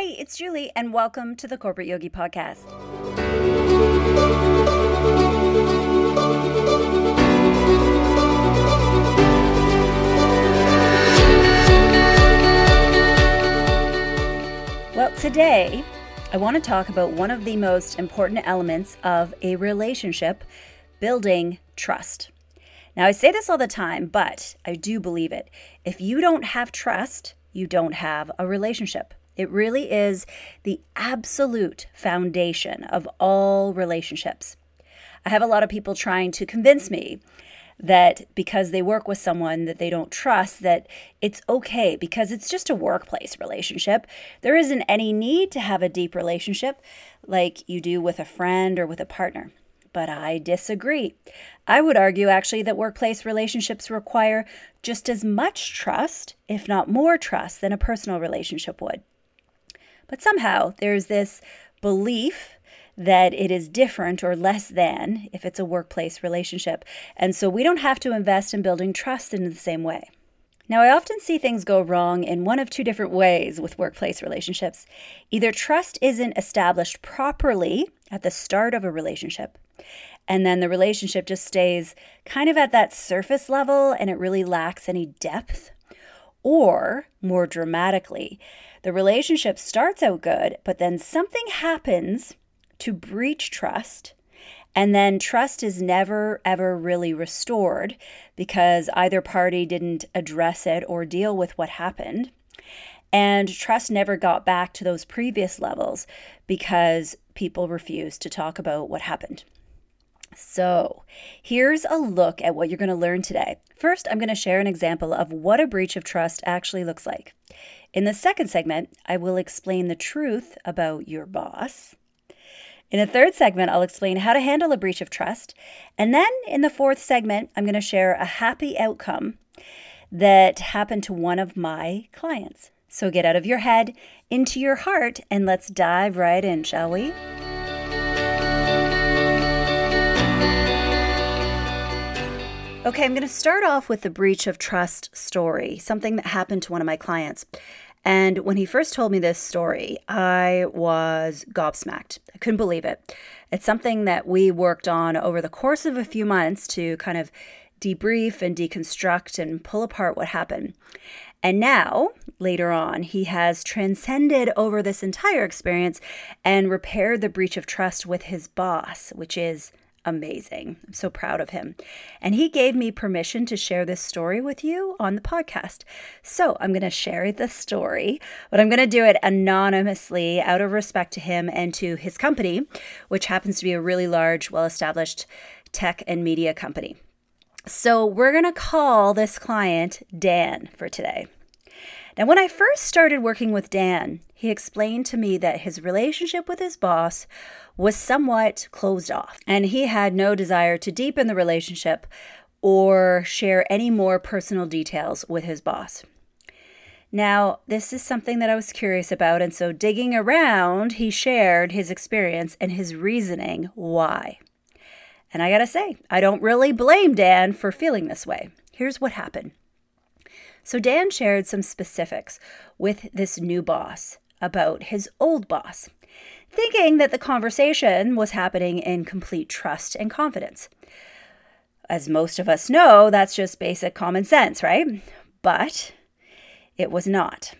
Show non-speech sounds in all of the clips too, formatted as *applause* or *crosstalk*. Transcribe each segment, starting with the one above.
Hey, it's Julie, and welcome to the Corporate Yogi Podcast. Well, today I want to talk about one of the most important elements of a relationship building trust. Now, I say this all the time, but I do believe it. If you don't have trust, you don't have a relationship. It really is the absolute foundation of all relationships. I have a lot of people trying to convince me that because they work with someone that they don't trust that it's okay because it's just a workplace relationship there isn't any need to have a deep relationship like you do with a friend or with a partner but I disagree. I would argue actually that workplace relationships require just as much trust, if not more trust, than a personal relationship would. But somehow there's this belief that it is different or less than if it's a workplace relationship. And so we don't have to invest in building trust in the same way. Now, I often see things go wrong in one of two different ways with workplace relationships. Either trust isn't established properly at the start of a relationship, and then the relationship just stays kind of at that surface level and it really lacks any depth. Or, more dramatically, the relationship starts out good, but then something happens to breach trust. And then trust is never, ever really restored because either party didn't address it or deal with what happened. And trust never got back to those previous levels because people refused to talk about what happened. So, here's a look at what you're going to learn today. First, I'm going to share an example of what a breach of trust actually looks like. In the second segment, I will explain the truth about your boss. In the third segment, I'll explain how to handle a breach of trust. And then in the fourth segment, I'm going to share a happy outcome that happened to one of my clients. So get out of your head, into your heart, and let's dive right in, shall we? Okay, I'm going to start off with the breach of trust story, something that happened to one of my clients. And when he first told me this story, I was gobsmacked. I couldn't believe it. It's something that we worked on over the course of a few months to kind of debrief and deconstruct and pull apart what happened. And now, later on, he has transcended over this entire experience and repaired the breach of trust with his boss, which is amazing. I'm so proud of him. And he gave me permission to share this story with you on the podcast. So I'm going to share the story, but I'm going to do it anonymously out of respect to him and to his company, which happens to be a really large, well established tech and media company. So we're going to call this client Dan for today. Now, when I first started working with Dan, he explained to me that his relationship with his boss was somewhat closed off, and he had no desire to deepen the relationship or share any more personal details with his boss. Now, this is something that I was curious about, and so digging around, he shared his experience and his reasoning why. And I gotta say, I don't really blame Dan for feeling this way. Here's what happened. So, Dan shared some specifics with this new boss about his old boss, thinking that the conversation was happening in complete trust and confidence. As most of us know, that's just basic common sense, right? But it was not.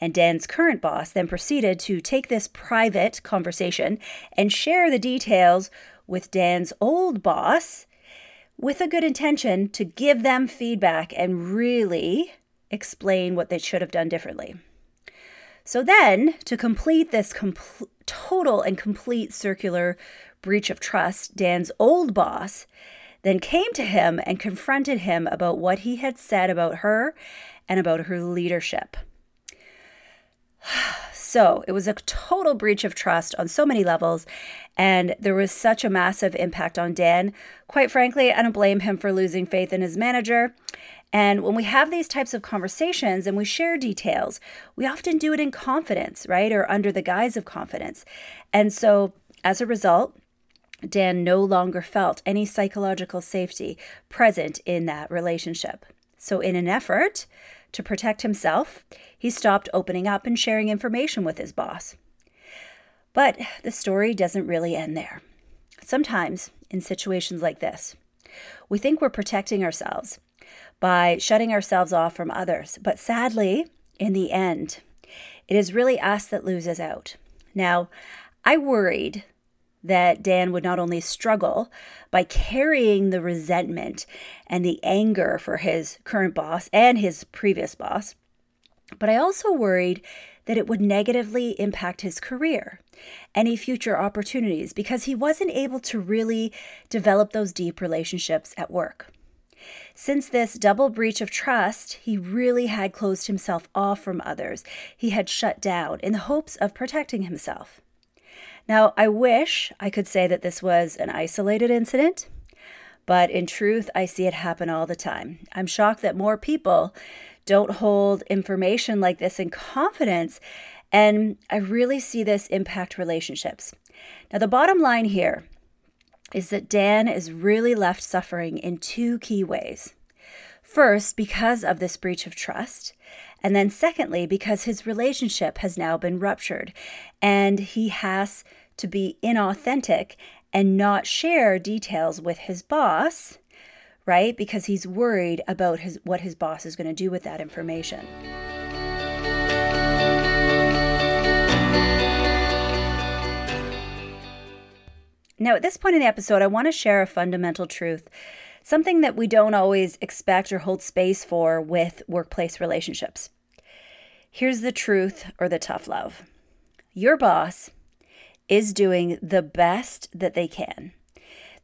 And Dan's current boss then proceeded to take this private conversation and share the details with Dan's old boss with a good intention to give them feedback and really explain what they should have done differently. So then, to complete this compl- total and complete circular breach of trust, Dan's old boss then came to him and confronted him about what he had said about her and about her leadership. *sighs* So it was a total breach of trust on so many levels. And there was such a massive impact on Dan. Quite frankly, I don't blame him for losing faith in his manager. And when we have these types of conversations and we share details, we often do it in confidence, right? Or under the guise of confidence. And so as a result, Dan no longer felt any psychological safety present in that relationship. So, in an effort To protect himself, he stopped opening up and sharing information with his boss. But the story doesn't really end there. Sometimes, in situations like this, we think we're protecting ourselves by shutting ourselves off from others. But sadly, in the end, it is really us that loses out. Now, I worried that Dan would not only struggle by carrying the resentment and the anger for his current boss and his previous boss, but I also worried that it would negatively impact his career, any future opportunities, because he wasn't able to really develop those deep relationships at work. Since this double breach of trust, he really had closed himself off from others. He had shut down in the hopes of protecting himself. Now, I wish I could say that this was an isolated incident, but in truth, I see it happen all the time. I'm shocked that more people don't hold information like this in confidence, and I really see this impact relationships. Now, the bottom line here is that Dan is really left suffering in two key ways. First, because of this breach of trust, and then secondly, because his relationship has now been ruptured and he has to be inauthentic and not share details with his boss, right? Because he's worried about his what his boss is going to do with that information. Now, at this point in the episode, I want to share a fundamental truth, something that we don't always expect or hold space for with workplace relationships. Here's the truth or the tough love your boss is doing the best that they can.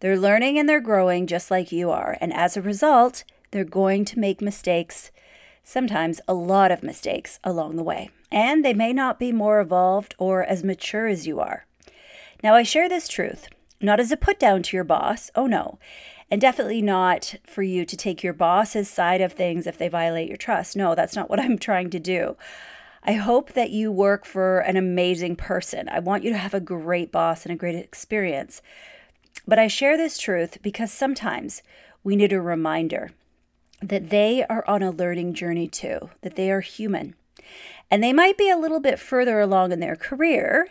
They're learning and they're growing just like you are. And as a result, they're going to make mistakes, sometimes a lot of mistakes along the way. And they may not be more evolved or as mature as you are. Now, I share this truth not as a put down to your boss. Oh, no. And definitely not for you to take your boss's side of things if they violate your trust. No, that's not *laughs* what I'm trying to do. I hope that you work for an amazing person. I want you to have a great boss and a great experience. But I share this truth because sometimes we need a reminder that they are on a learning journey too, that they are human. And they might be a little bit further along in their career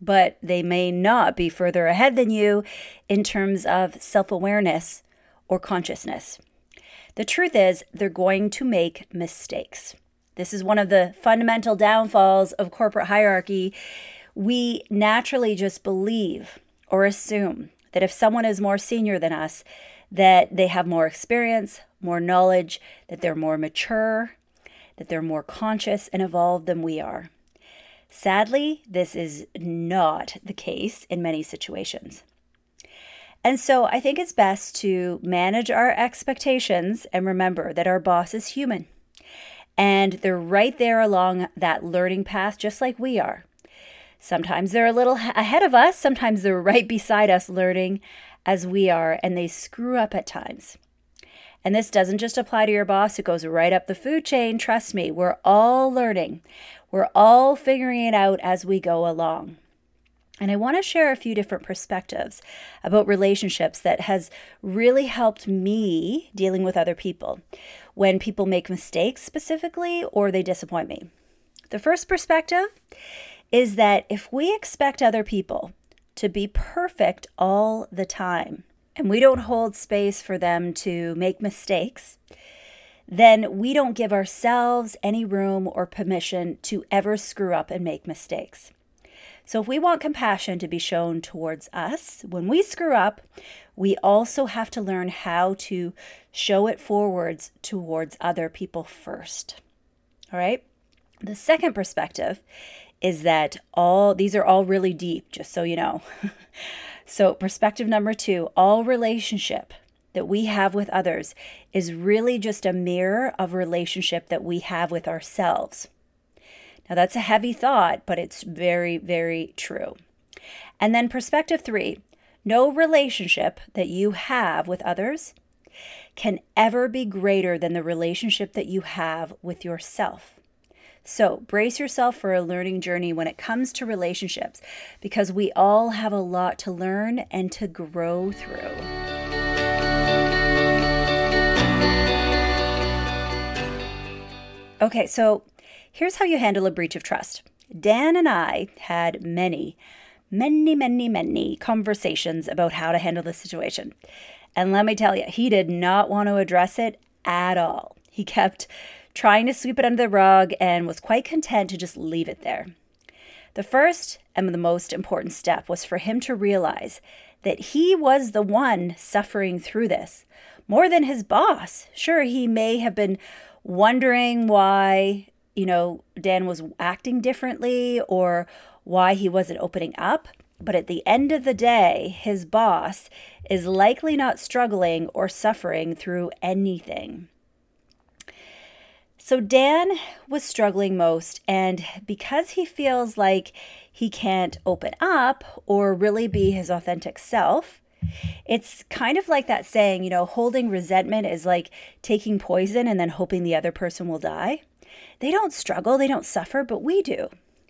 but they may not be further ahead than you in terms of self awareness or consciousness. The truth is, they're going to make mistakes. This is one of the fundamental downfalls of corporate hierarchy. We naturally just believe or assume that if someone is more senior than us, that they have more experience, more knowledge, that they're more mature, that they're more conscious and evolved than we are. Sadly, this is not the case in many situations. And so I think it's best to manage our expectations and remember that our boss is human. And they're right there along that learning path, just like we are. Sometimes they're a little ahead of us, sometimes they're right beside us learning as we are, and they screw up at times. And this doesn't just apply to your boss, it goes right up the food chain. Trust me, we're all learning. We're all figuring it out as we go along. And I want to share a few different perspectives about relationships that has really helped me dealing with other people when people make mistakes specifically or they disappoint me. The first perspective is that if we expect other people to be perfect all the time and we don't hold space for them to make mistakes, then we don't give ourselves any room or permission to ever screw up and make mistakes. So, if we want compassion to be shown towards us when we screw up, we also have to learn how to show it forwards towards other people first. All right? The second perspective is that all these are all really deep, just so you know. *laughs* so, perspective number two all relationship that we have with others is really just a mirror of relationship that we have with ourselves. Now, that's a heavy thought, but it's very, very true. And then, perspective three no relationship that you have with others can ever be greater than the relationship that you have with yourself. So, brace yourself for a learning journey when it comes to relationships because we all have a lot to learn and to grow through. Okay, so here's how you handle a breach of trust. Dan and I had many, many, many, many conversations about how to handle this situation. And let me tell you, he did not want to address it at all. He kept trying to sweep it under the rug and was quite content to just leave it there. The first and the most important step was for him to realize that he was the one suffering through this more than his boss. Sure, he may have been wondering why, you know, Dan was acting differently or why he wasn't opening up. But at the end of the day, his boss is likely not struggling or suffering through anything. So Dan was struggling most, and because he feels like he can't open up or really be his authentic self, it's kind of like that saying, you know, holding resentment is like taking poison and then hoping the other person will die. They don't struggle, they don't suffer, but we do.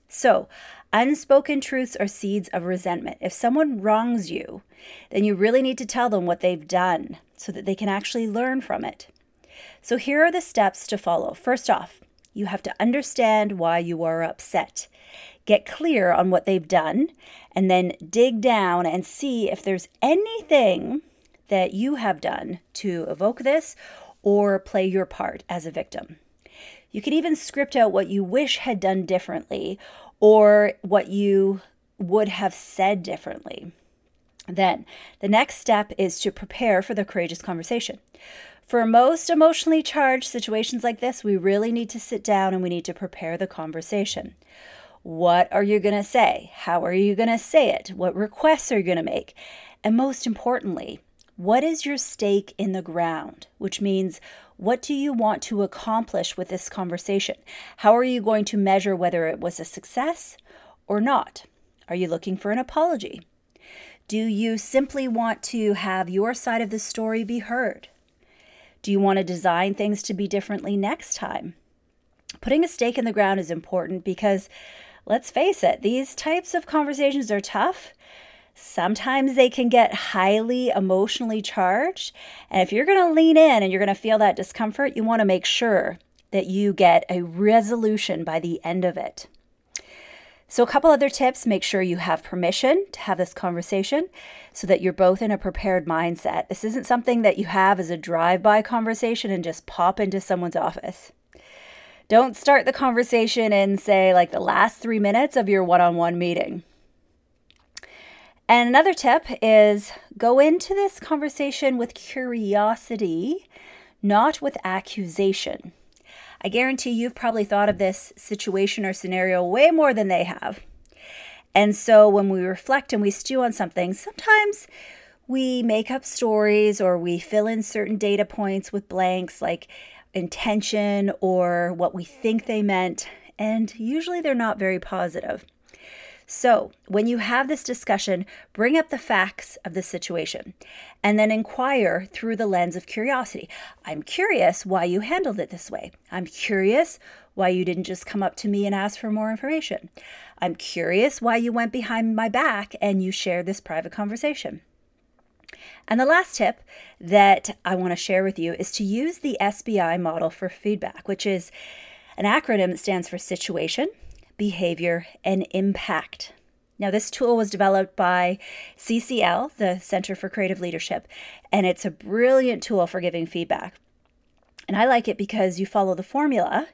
So, unspoken truths are seeds of resentment. If someone wrongs you, then you really need to tell them what they've done so that they can actually learn from it. So here are the steps to follow. First off, you have to understand why you are upset. Get clear on what they've done, and then dig down and see if there's anything that you have done to evoke this or play your part as a victim. You can even script out what you wish had done differently or what you would have said differently. Then, the next step is to prepare for the courageous conversation. For most emotionally charged situations like this, we really need to sit down and we need to prepare the conversation. What are you going to say? How are you going to say it? What requests are you going to make? And most importantly, what is your stake in the ground? Which means, what do you want to accomplish with this conversation? How are you going to measure whether it was a success or not? Are you looking for an apology? Do you simply want to have your side of the story be heard? Do you want to design things to be differently next time? Putting a stake in the ground is important because let's face it, these types of conversations are tough. Sometimes they can get highly emotionally charged. And if you're going to lean in and you're going to feel that discomfort, you want to make sure that you get a resolution by the end of it. So, a couple other tips make sure you have permission to have this conversation so that you're both in a prepared mindset. This isn't something that you have as a drive by conversation and just pop into someone's office. Don't start the conversation in, say, like the last three minutes of your one on one meeting. And another tip is go into this conversation with curiosity, not with accusation. I guarantee you've probably thought of this situation or scenario way more than they have. And so when we reflect and we stew on something, sometimes we make up stories or we fill in certain data points with blanks like intention or what we think they meant, and usually they're not very positive. So, when you have this discussion, bring up the facts of the situation and then inquire through the lens of curiosity. I'm curious why you handled it this way. I'm curious why you didn't just come up to me and ask for more information. I'm curious why you went behind my back and you shared this private conversation. And the last tip that I want to share with you is to use the SBI model for feedback, which is an acronym that stands for situation, behavior, and impact. Now, this tool was developed by CCL, the Center for Creative Leadership, and it's a brilliant tool for giving feedback. And I like it because you follow the formula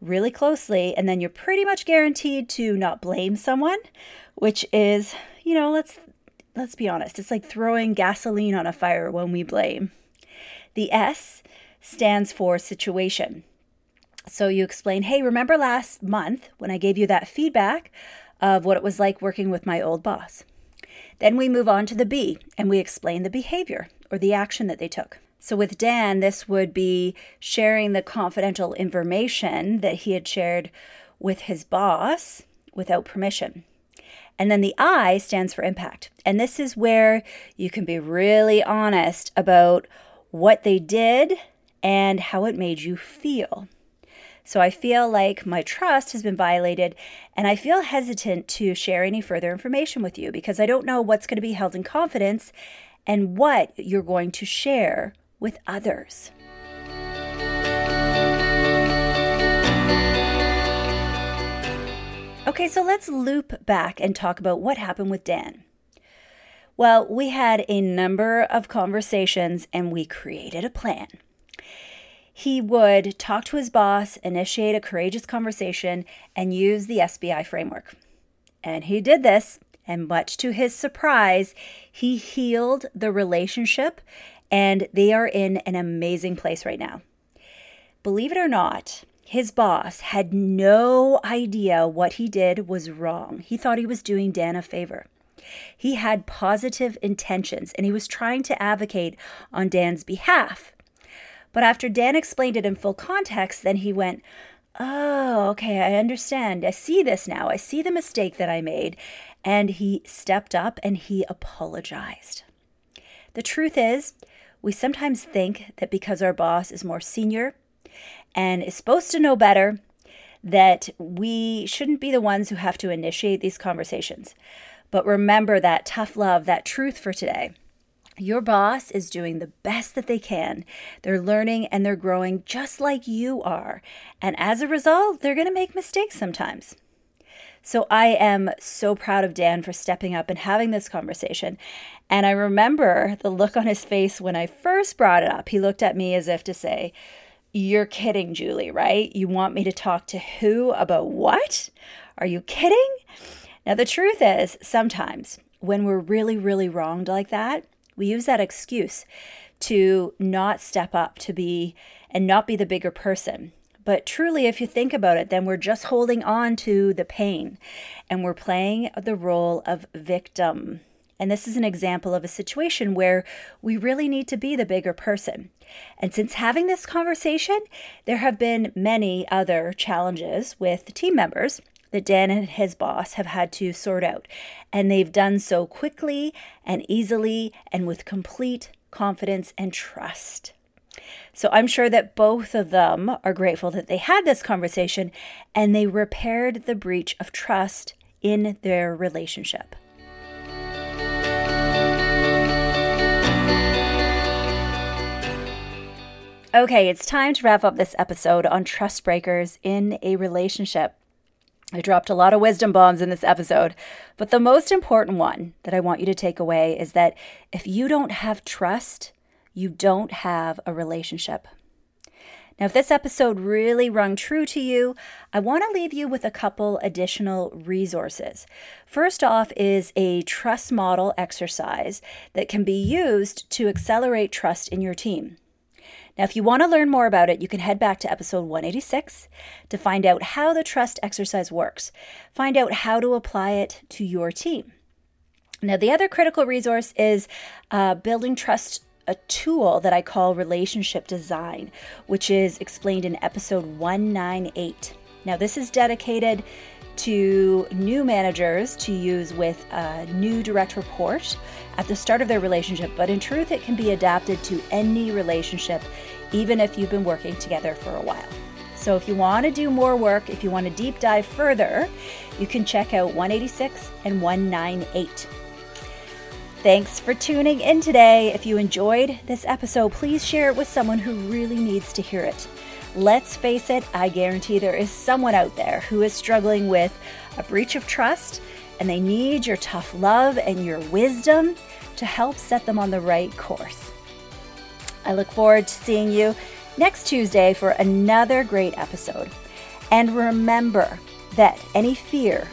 really closely, and then you're pretty much guaranteed to not blame someone, which is, you know, let's let's be honest, it's like throwing gasoline on a fire when we blame. The S stands for situation. So you explain, hey, remember last month when I gave you that feedback of what it was like working with my old boss? Then we move on to the B and we explain the behavior or the action that they took. So with Dan, this would be sharing the confidential information that he had shared with his boss without permission. And then the I stands for impact. And this is where you can be really honest about what they did and how it made you feel. So I feel like my trust has been violated and I feel hesitant to share any further information with you because I don't know what's going to be held in confidence and what you're going to share with others. Okay, so let's loop back and talk about what happened with Dan. Well, we had a number of conversations and we created a plan. He would talk to his boss, initiate a courageous conversation, and use the SBI framework. And he did this, and much to his surprise, he healed the relationship, and they are in an amazing place right now. Believe it or not, his boss had no idea what he did was wrong. He thought he was doing Dan a favor. He had positive intentions and he was trying to advocate on Dan's behalf. But after Dan explained it in full context, then he went, Oh, okay, I understand. I see this now. I see the mistake that I made. And he stepped up and he apologized. The truth is, we sometimes think that because our boss is more senior and is supposed to know better that we shouldn't be the ones who have to initiate these conversations. But remember that tough love, that truth for today. Your boss is doing the best that they can. They're learning and they're growing just like you are. And as a result, they're going to make mistakes sometimes. So I am so proud of Dan for stepping up and having this conversation. And I remember the look on his face when I first brought it up. He looked at me as if to say, you're kidding, Julie, right? You want me to talk to who about what? Are you kidding? Now, the truth is, sometimes when we're really, really wronged like that, we use that excuse to not step up to be and not be the bigger person. But truly, if you think about it, then we're just holding on to the pain and we're playing the role of victim. And this is an example of a situation where we really need to be the bigger person. And since having this conversation, there have been many other challenges with team members that Dan and his boss have had to sort out. And they've done so quickly and easily and with complete confidence and trust. So I'm sure that both of them are grateful that they had this conversation and they repaired the breach of trust in their relationship. Okay, it's time to wrap up this episode on trust breakers in a relationship. I dropped a lot of wisdom bombs in this episode, but the most important one that I want you to take away is that if you don't have trust, you don't have a relationship. Now, if this episode really rung true to you, I want to leave you with a couple additional resources. First off, is a trust model exercise that can be used to accelerate trust in your team. Now, if you want to learn more about it, you can head back to episode 186 to find out how the trust exercise works. Find out how to apply it to your team. Now, the other critical resource is uh, building trust a tool that I call relationship design, which is explained in episode 198. Now, this is dedicated to new managers to use with a new direct report at the start of their relationship, but in truth, it can be adapted to any relationship, even if you've been working together for a while. So, if you want to do more work, if you want to deep dive further, you can check out 186 and 198. Thanks for tuning in today. If you enjoyed this episode, please share it with someone who really needs to hear it. Let's face it, I guarantee there is someone out there who is struggling with a breach of trust and they need your tough love and your wisdom to help set them on the right course. I look forward to seeing you next Tuesday for another great episode. And remember that any fear,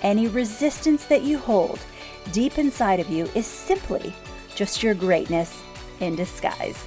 any resistance that you hold deep inside of you is simply just your greatness in disguise.